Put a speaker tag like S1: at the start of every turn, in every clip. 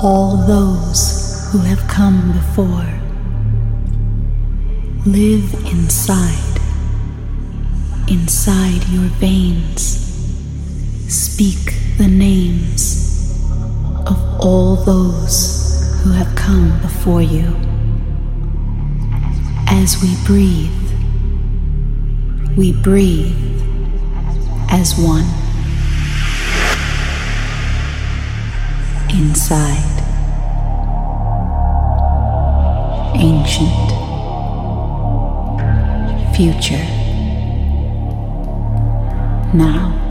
S1: all those who have come before. Live inside, inside your veins. Speak the names of all those who have come before you. As we breathe, we breathe as one. Inside. Ancient. Future. Now.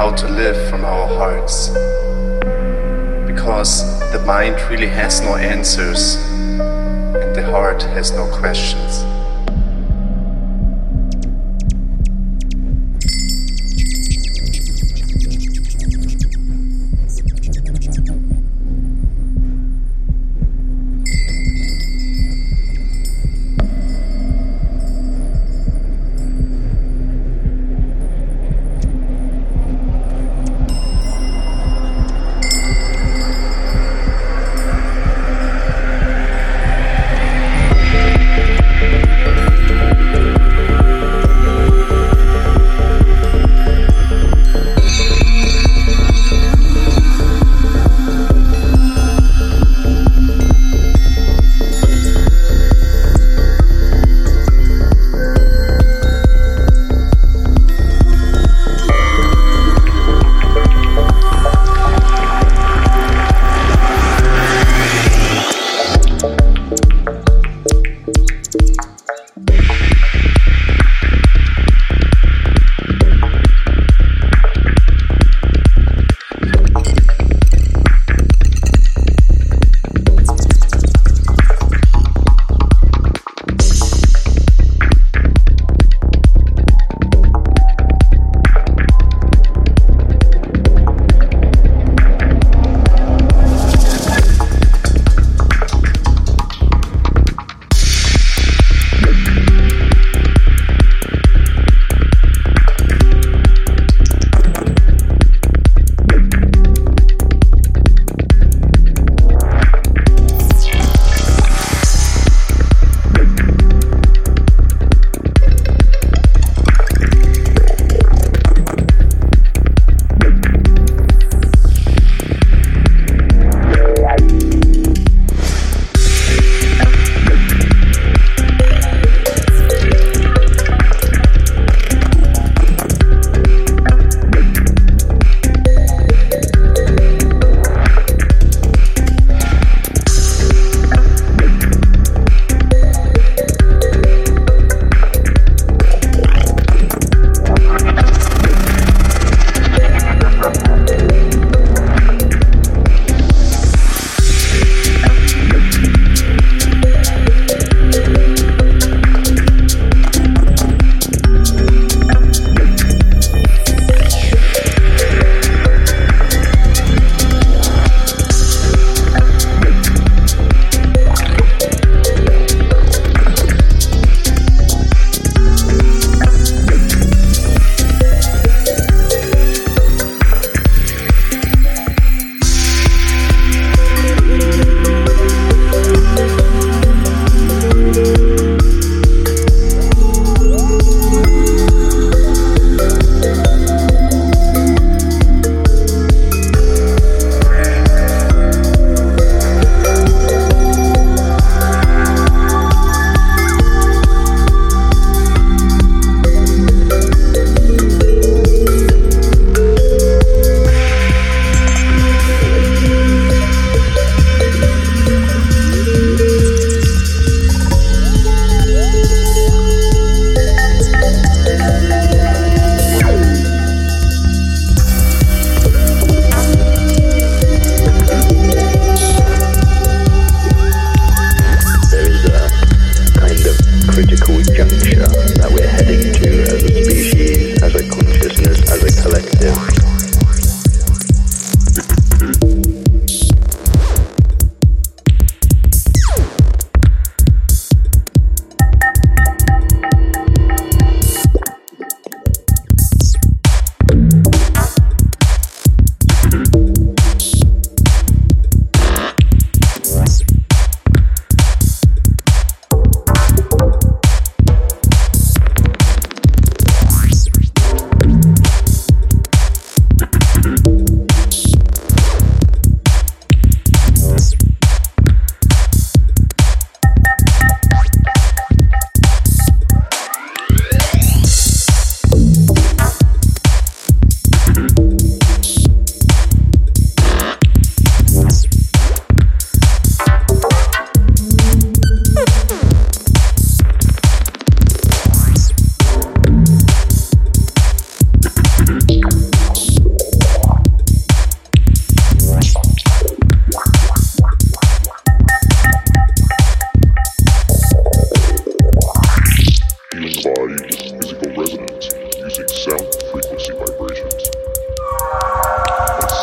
S1: how to live from our
S2: hearts. Because the mind really has no
S3: answers and
S4: the
S5: heart has no questions.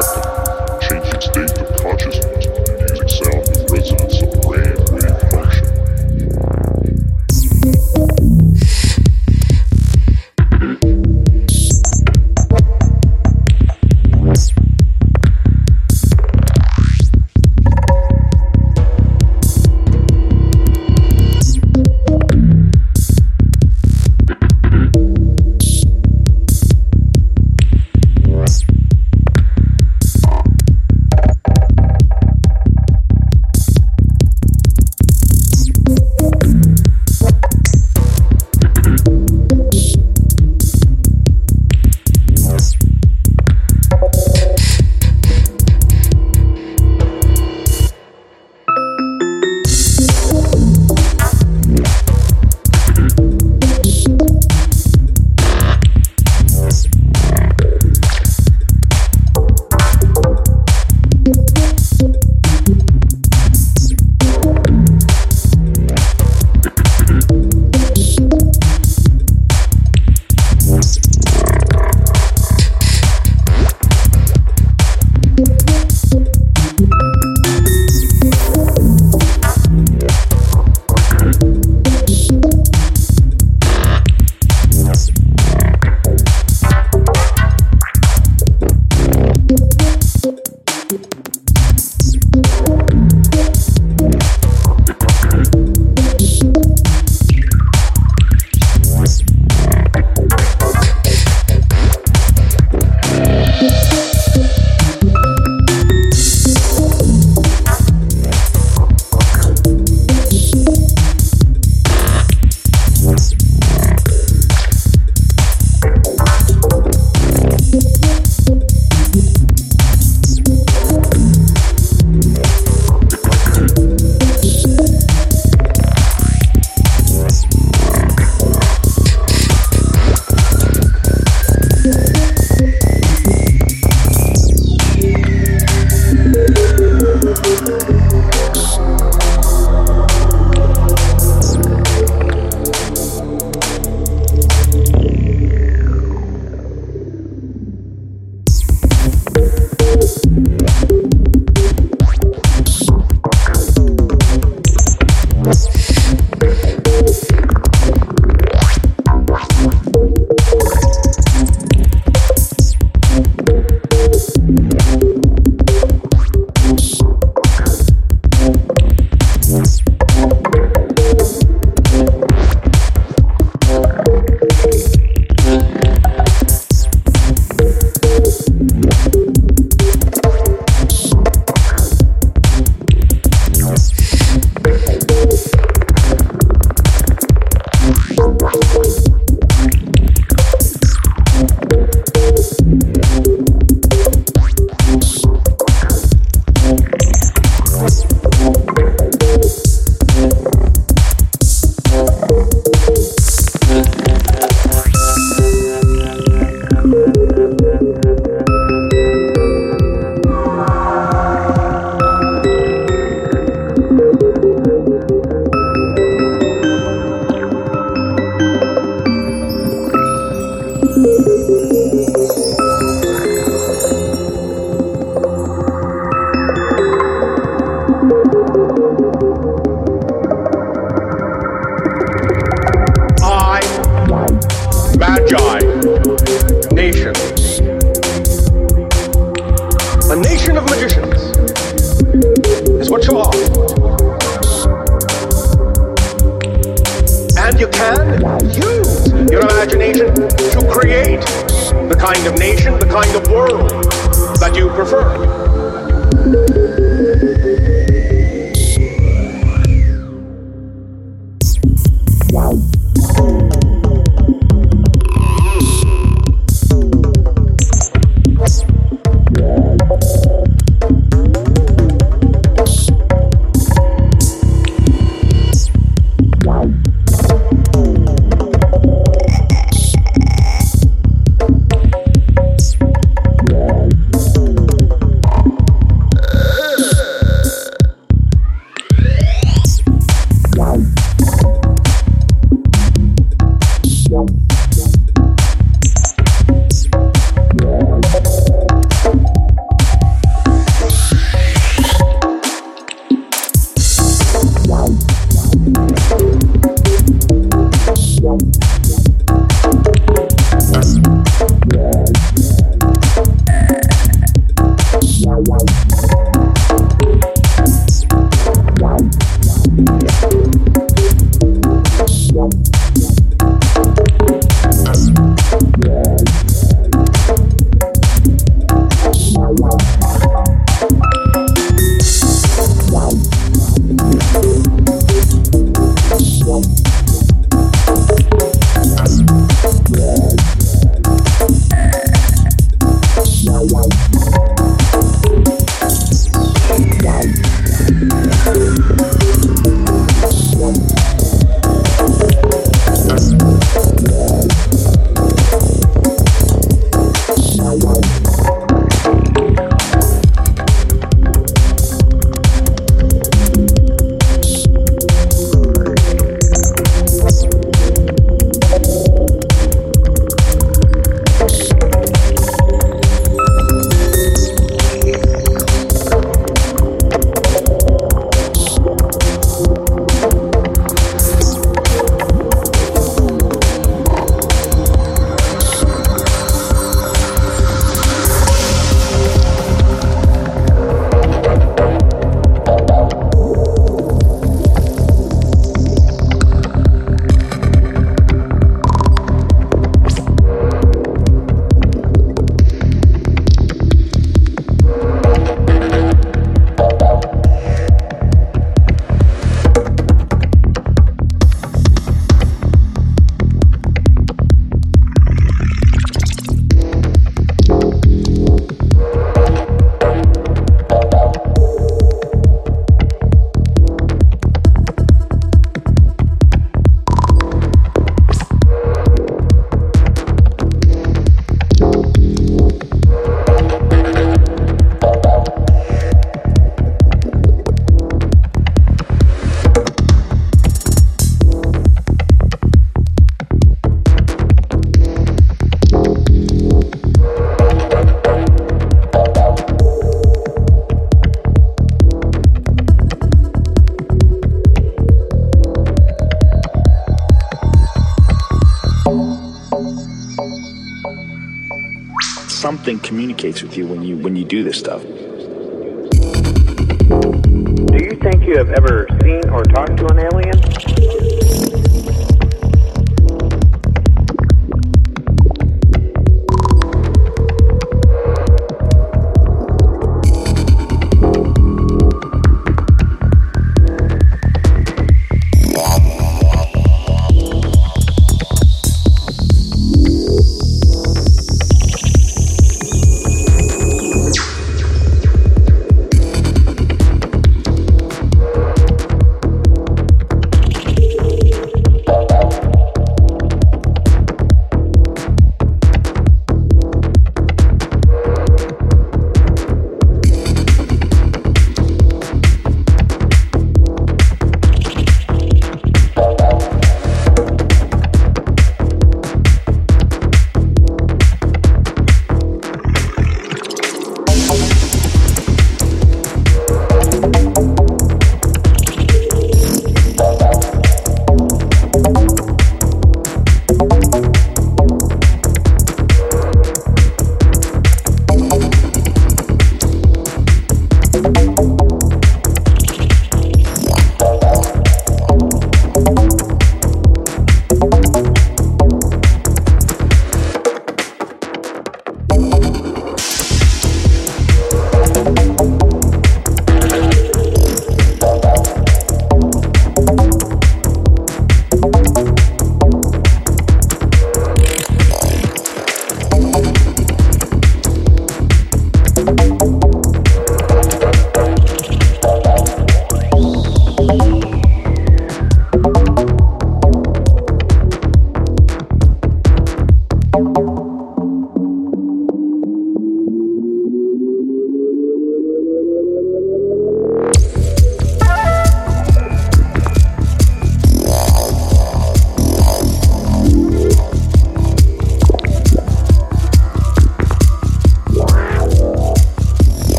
S5: scripted. Do this stuff.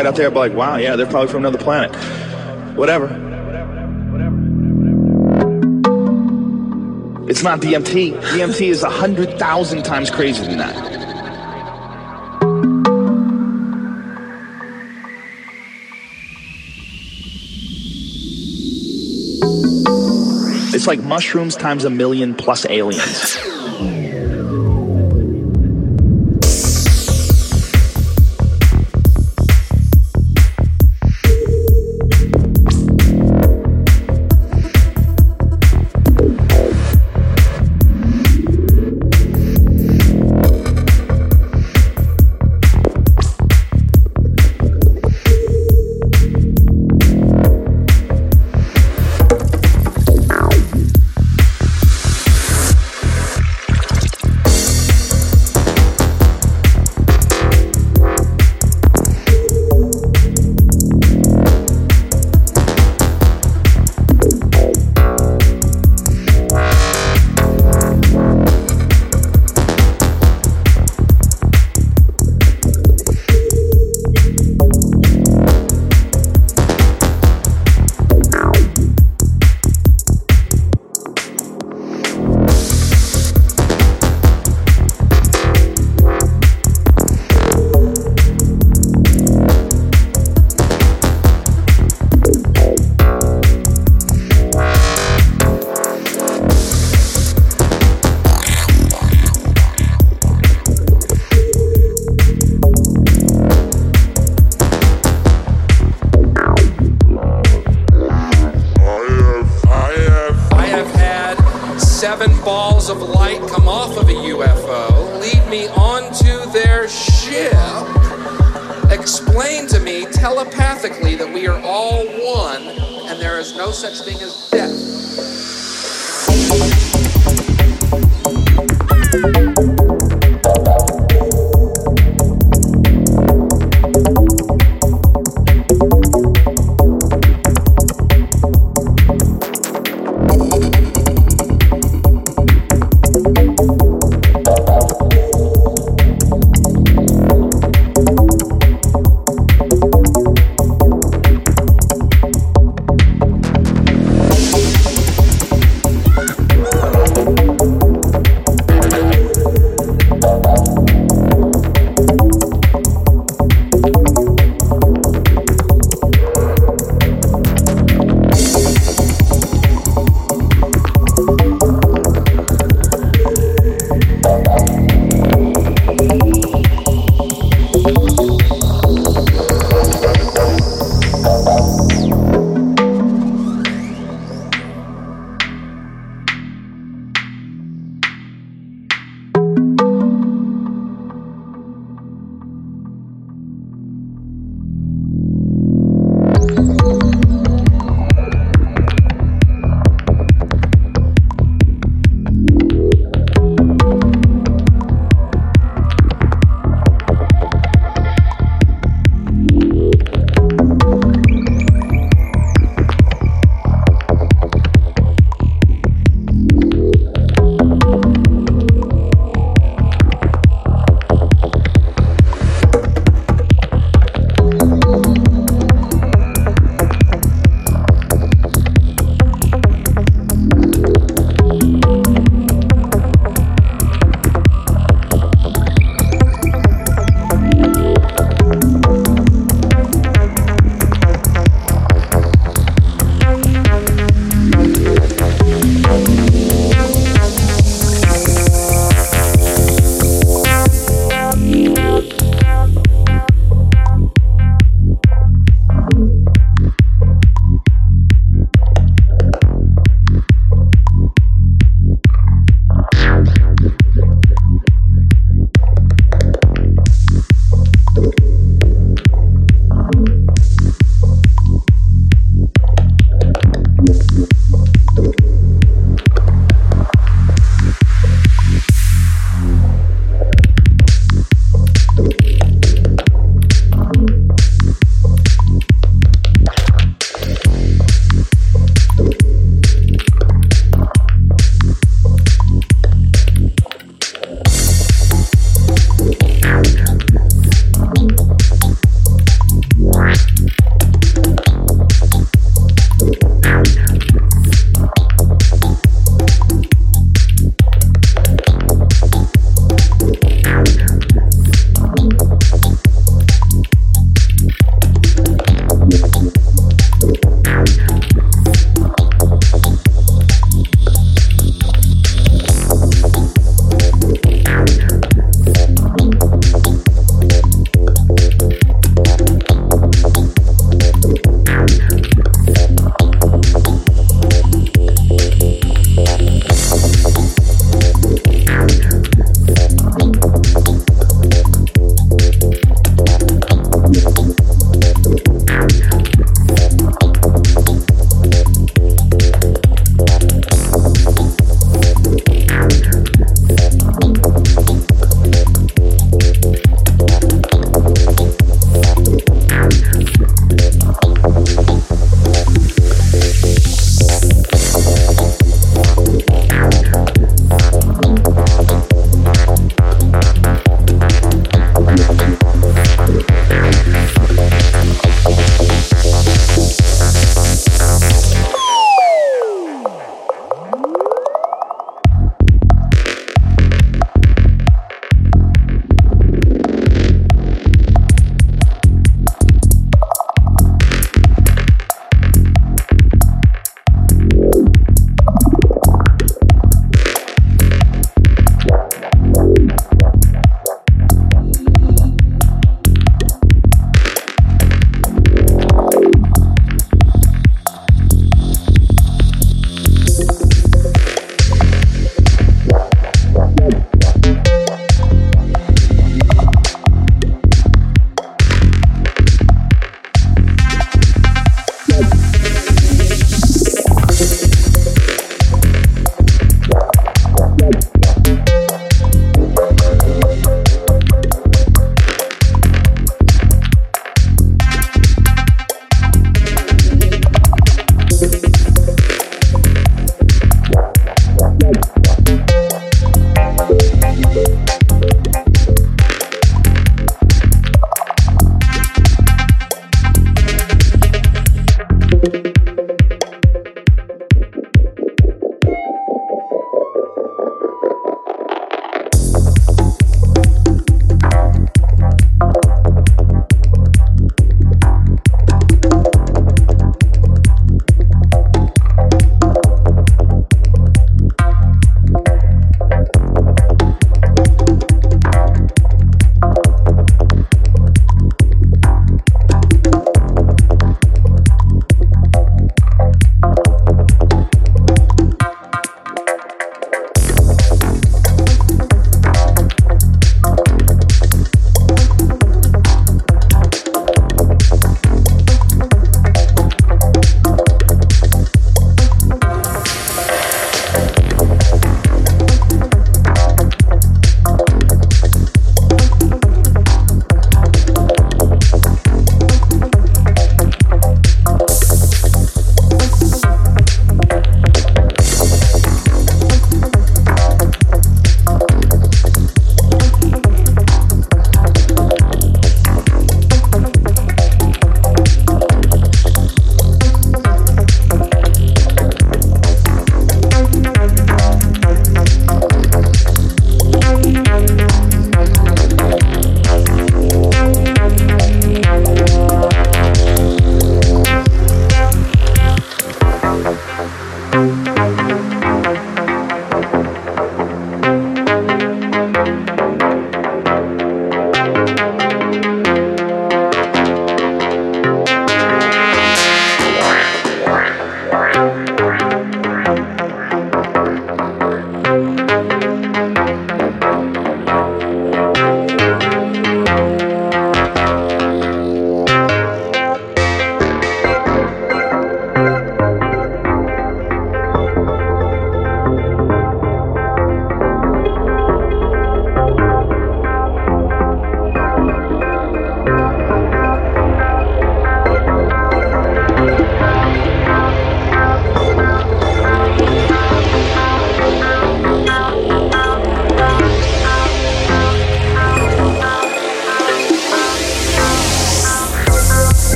S6: Right out there, I'd be like, wow, yeah, they're probably from another planet. Whatever. It's not DMT. DMT is a hundred thousand times crazier than that. It's like mushrooms times a million plus aliens.